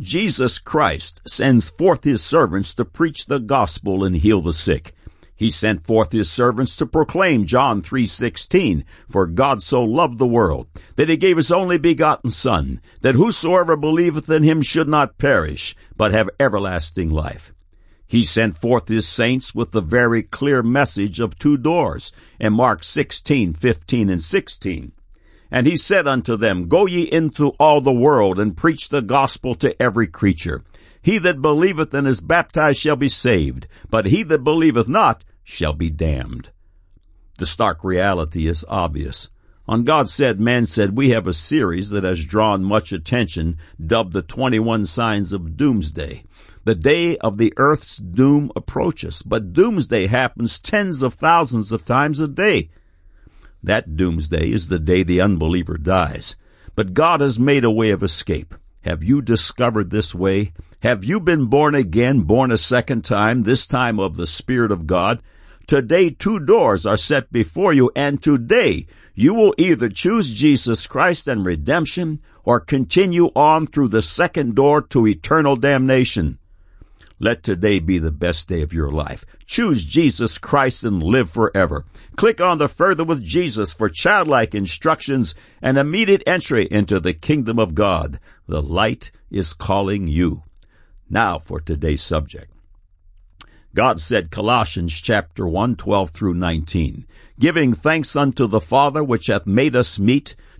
Jesus Christ sends forth his servants to preach the gospel and heal the sick. He sent forth his servants to proclaim John 3:16, for God so loved the world that he gave his only begotten son, that whosoever believeth in him should not perish, but have everlasting life. He sent forth his saints with the very clear message of two doors in Mark 16:15 and 16. And he said unto them, Go ye into all the world and preach the gospel to every creature. He that believeth and is baptized shall be saved, but he that believeth not shall be damned. The stark reality is obvious. On God Said, Man Said, we have a series that has drawn much attention, dubbed the 21 Signs of Doomsday. The day of the earth's doom approaches, but doomsday happens tens of thousands of times a day. That doomsday is the day the unbeliever dies. But God has made a way of escape. Have you discovered this way? Have you been born again, born a second time, this time of the Spirit of God? Today two doors are set before you, and today you will either choose Jesus Christ and redemption or continue on through the second door to eternal damnation. Let today be the best day of your life. Choose Jesus Christ and live forever. Click on the Further with Jesus for childlike instructions and immediate entry into the kingdom of God. The light is calling you. Now for today's subject. God said Colossians chapter 1, 12 through 19, giving thanks unto the Father which hath made us meet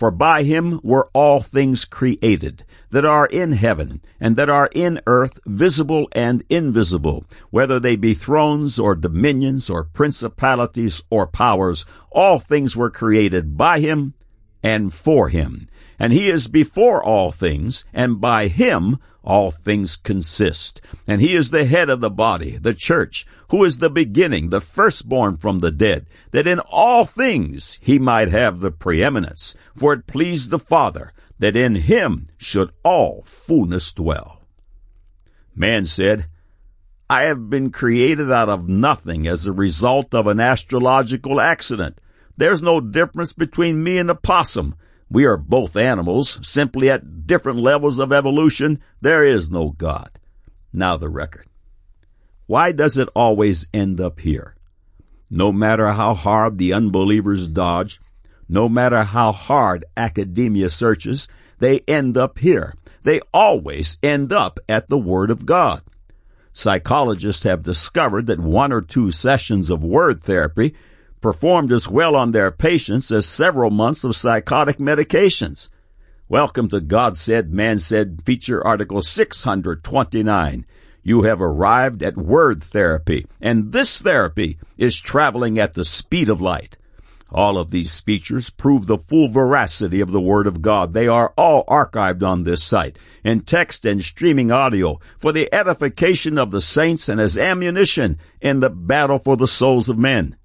For by him were all things created, that are in heaven, and that are in earth, visible and invisible, whether they be thrones, or dominions, or principalities, or powers, all things were created by him and for him. And he is before all things, and by him all things consist. And he is the head of the body, the church, who is the beginning, the firstborn from the dead, that in all things he might have the preeminence. For it pleased the Father that in him should all fullness dwell. Man said, I have been created out of nothing as a result of an astrological accident. There's no difference between me and a possum. We are both animals, simply at different levels of evolution. There is no God. Now the record. Why does it always end up here? No matter how hard the unbelievers dodge, no matter how hard academia searches, they end up here. They always end up at the Word of God. Psychologists have discovered that one or two sessions of word therapy performed as well on their patients as several months of psychotic medications. Welcome to God Said, Man Said feature article 629. You have arrived at word therapy, and this therapy is traveling at the speed of light. All of these features prove the full veracity of the Word of God. They are all archived on this site in text and streaming audio for the edification of the saints and as ammunition in the battle for the souls of men.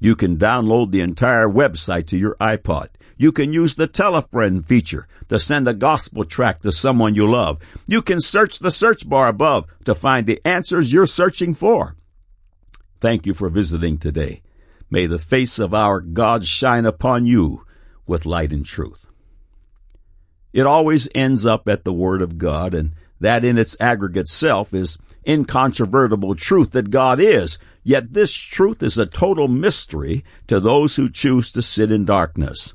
You can download the entire website to your iPod. You can use the telefriend feature to send a gospel track to someone you love. You can search the search bar above to find the answers you're searching for. Thank you for visiting today. May the face of our God shine upon you with light and truth. It always ends up at the Word of God, and that in its aggregate self is incontrovertible truth that God is. Yet this truth is a total mystery to those who choose to sit in darkness.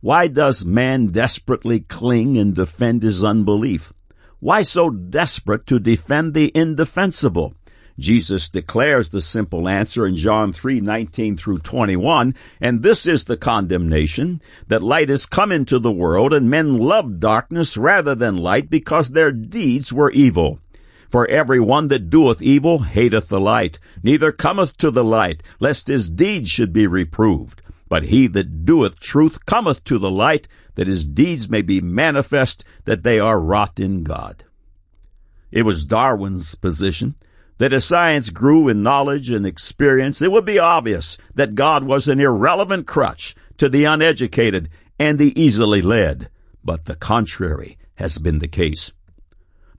Why does man desperately cling and defend his unbelief? Why so desperate to defend the indefensible? Jesus declares the simple answer in John 3:19 through 21, and this is the condemnation, that light has come into the world, and men love darkness rather than light, because their deeds were evil. For every one that doeth evil hateth the light, neither cometh to the light, lest his deeds should be reproved. But he that doeth truth cometh to the light, that his deeds may be manifest, that they are wrought in God. It was Darwin's position that as science grew in knowledge and experience, it would be obvious that God was an irrelevant crutch to the uneducated and the easily led, but the contrary has been the case.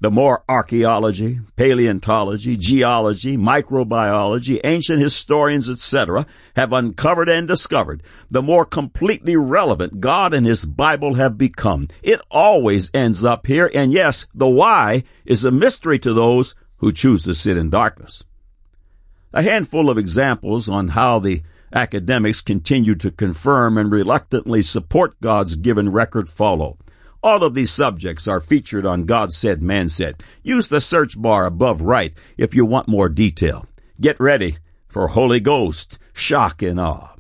The more archaeology, paleontology, geology, microbiology, ancient historians, etc., have uncovered and discovered, the more completely relevant God and His Bible have become. It always ends up here, and yes, the why is a mystery to those who choose to sit in darkness. A handful of examples on how the academics continue to confirm and reluctantly support God's given record follow. All of these subjects are featured on God Said, Man Said. Use the search bar above right if you want more detail. Get ready for Holy Ghost, shock and awe.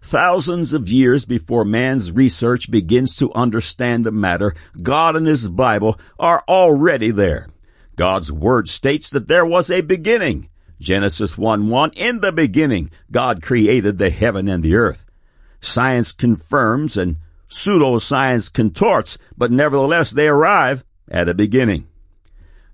Thousands of years before man's research begins to understand the matter, God and His Bible are already there. God's Word states that there was a beginning. Genesis 1 1, in the beginning, God created the heaven and the earth. Science confirms and pseudoscience contorts, but nevertheless they arrive at a beginning.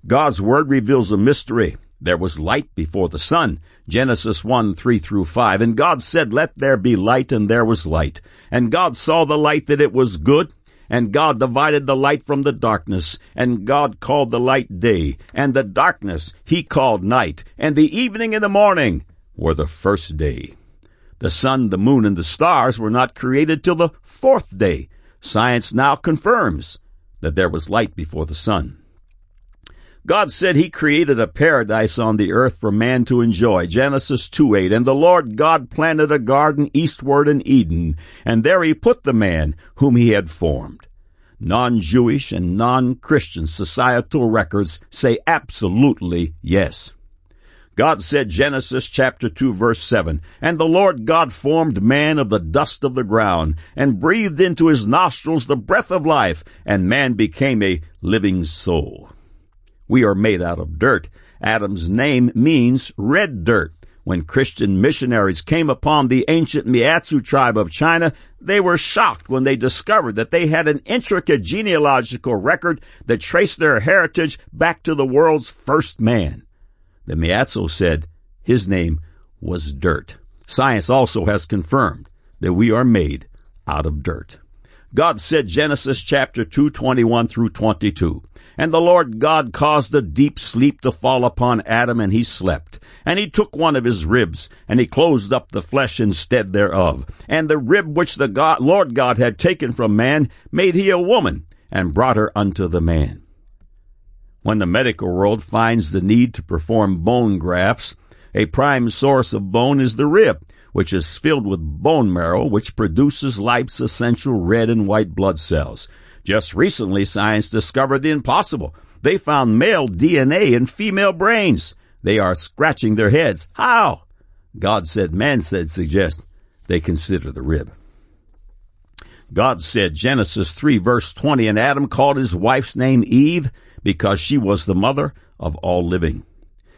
God's word reveals a mystery. There was light before the sun. Genesis 1, 3 through 5. And God said, let there be light, and there was light. And God saw the light that it was good, and God divided the light from the darkness, and God called the light day, and the darkness he called night, and the evening and the morning were the first day. The sun, the moon, and the stars were not created till the fourth day. Science now confirms that there was light before the sun. God said he created a paradise on the earth for man to enjoy. Genesis 2 8. And the Lord God planted a garden eastward in Eden, and there he put the man whom he had formed. Non-Jewish and non-Christian societal records say absolutely yes. God said, Genesis chapter 2 verse 7, And the Lord God formed man of the dust of the ground, and breathed into his nostrils the breath of life, and man became a living soul. We are made out of dirt. Adam's name means red dirt. When Christian missionaries came upon the ancient Miaotzu tribe of China, they were shocked when they discovered that they had an intricate genealogical record that traced their heritage back to the world's first man. The Miaotzu said his name was dirt. Science also has confirmed that we are made out of dirt. God said Genesis chapter 2, 21 through 22. And the Lord God caused a deep sleep to fall upon Adam, and he slept. And he took one of his ribs, and he closed up the flesh instead thereof. And the rib which the God, Lord God had taken from man made he a woman, and brought her unto the man. When the medical world finds the need to perform bone grafts, a prime source of bone is the rib, which is filled with bone marrow, which produces life's essential red and white blood cells. Just recently, science discovered the impossible. They found male DNA in female brains. They are scratching their heads. How? God said, man said, suggest they consider the rib. God said, Genesis 3 verse 20, and Adam called his wife's name Eve because she was the mother of all living.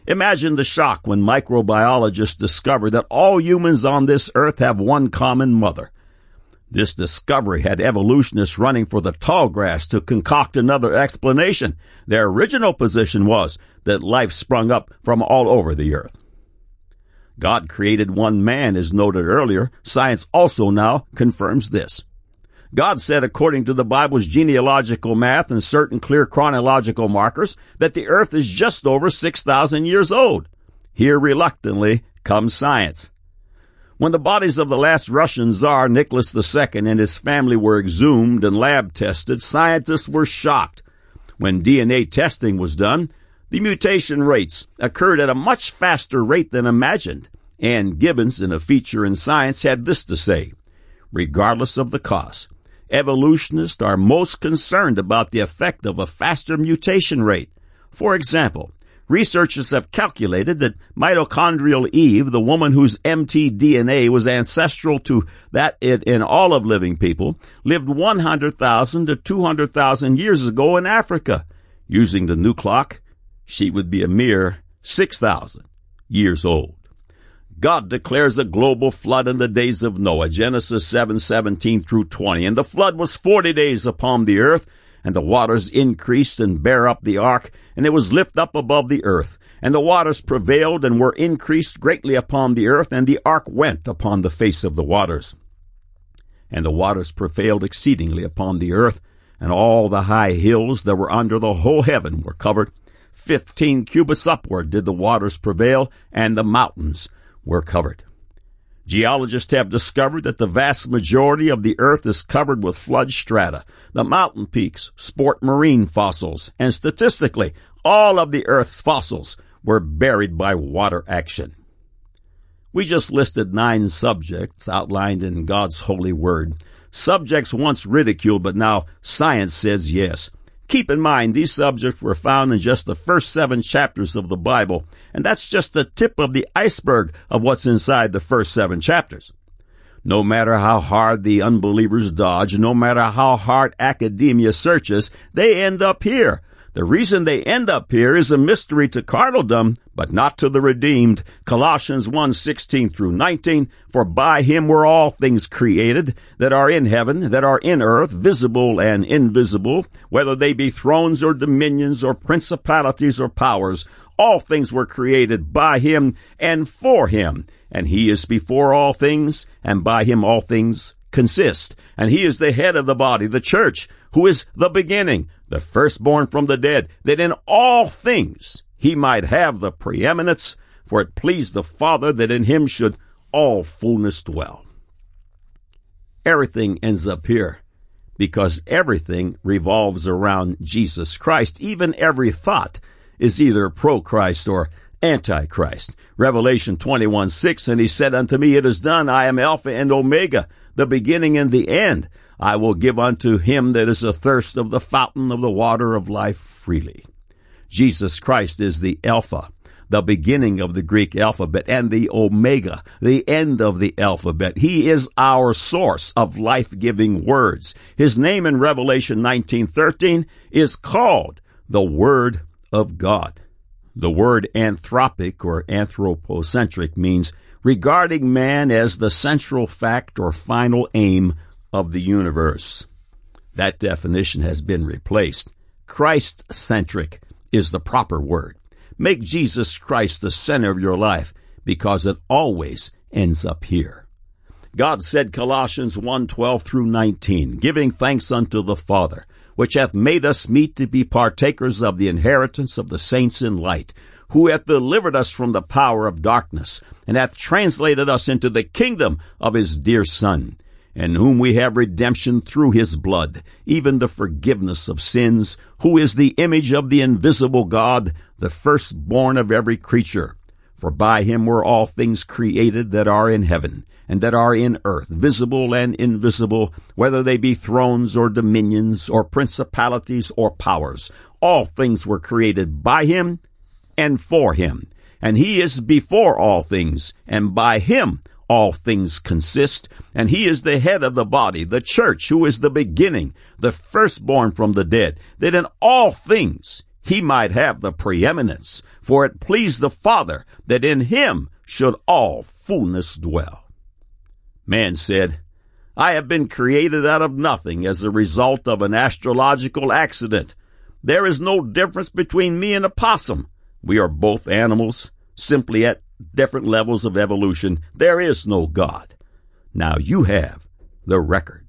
Imagine the shock when microbiologists discovered that all humans on this earth have one common mother. This discovery had evolutionists running for the tall grass to concoct another explanation. Their original position was that life sprung up from all over the earth. God created one man, as noted earlier. Science also now confirms this. God said, according to the Bible's genealogical math and certain clear chronological markers, that the earth is just over 6,000 years old. Here reluctantly comes science. When the bodies of the last Russian Tsar Nicholas II and his family were exhumed and lab tested, scientists were shocked. When DNA testing was done, the mutation rates occurred at a much faster rate than imagined. Ann Gibbons, in a feature in Science, had this to say, regardless of the cost, Evolutionists are most concerned about the effect of a faster mutation rate. For example, researchers have calculated that mitochondrial Eve, the woman whose mtDNA was ancestral to that in all of living people, lived 100,000 to 200,000 years ago in Africa. Using the new clock, she would be a mere 6,000 years old. God declares a global flood in the days of Noah, Genesis 7, 17 through 20. And the flood was 40 days upon the earth, and the waters increased and bare up the ark, and it was lift up above the earth. And the waters prevailed and were increased greatly upon the earth, and the ark went upon the face of the waters. and the waters prevailed exceedingly upon the earth, and all the high hills that were under the whole heaven were covered. Fifteen cubits upward did the waters prevail, and the mountains were covered. Geologists have discovered that the vast majority of the earth is covered with flood strata. The mountain peaks sport marine fossils, and statistically, all of the earth's fossils were buried by water action. We just listed nine subjects outlined in God's holy word. Subjects once ridiculed, but now science says yes. Keep in mind, these subjects were found in just the first seven chapters of the Bible, and that's just the tip of the iceberg of what's inside the first seven chapters. No matter how hard the unbelievers dodge, no matter how hard academia searches, they end up here, the reason they end up here is a mystery to carnaldom, but not to the redeemed. Colossians 1, 16 through 19, for by him were all things created that are in heaven, that are in earth, visible and invisible, whether they be thrones or dominions or principalities or powers. All things were created by him and for him. And he is before all things, and by him all things consist. And he is the head of the body, the church, who is the beginning, the firstborn from the dead, that in all things he might have the preeminence, for it pleased the Father that in him should all fullness dwell. Everything ends up here because everything revolves around Jesus Christ. Even every thought is either pro-Christ or antichrist. Revelation 21, 6, and he said unto me, It is done. I am Alpha and Omega, the beginning and the end. I will give unto him that is athirst of the fountain of the water of life freely. Jesus Christ is the Alpha, the beginning of the Greek alphabet, and the Omega, the end of the alphabet. He is our source of life-giving words. His name in Revelation 19:13 is called the Word of God. The word anthropic or anthropocentric means regarding man as the central fact or final aim of the universe. That definition has been replaced. Christ-centric is the proper word. Make Jesus Christ the center of your life because it always ends up here. God said Colossians 1:12 through 19, giving thanks unto the Father, which hath made us meet to be partakers of the inheritance of the saints in light, who hath delivered us from the power of darkness, and hath translated us into the kingdom of his dear Son, in whom we have redemption through his blood, even the forgiveness of sins, who is the image of the invisible God, the firstborn of every creature. For by him were all things created that are in heaven, and that are in earth, visible and invisible, whether they be thrones or dominions or principalities or powers. All things were created by him and for him. And he is before all things, and by him all things consist, and he is the head of the body, the church, who is the beginning, the firstborn from the dead, that in all things he might have the preeminence. For it pleased the Father that in him should all fullness dwell. Man said, I have been created out of nothing as a result of an astrological accident. There is no difference between me and a possum. We are both animals, simply at different levels of evolution. There is no God. Now you have the record.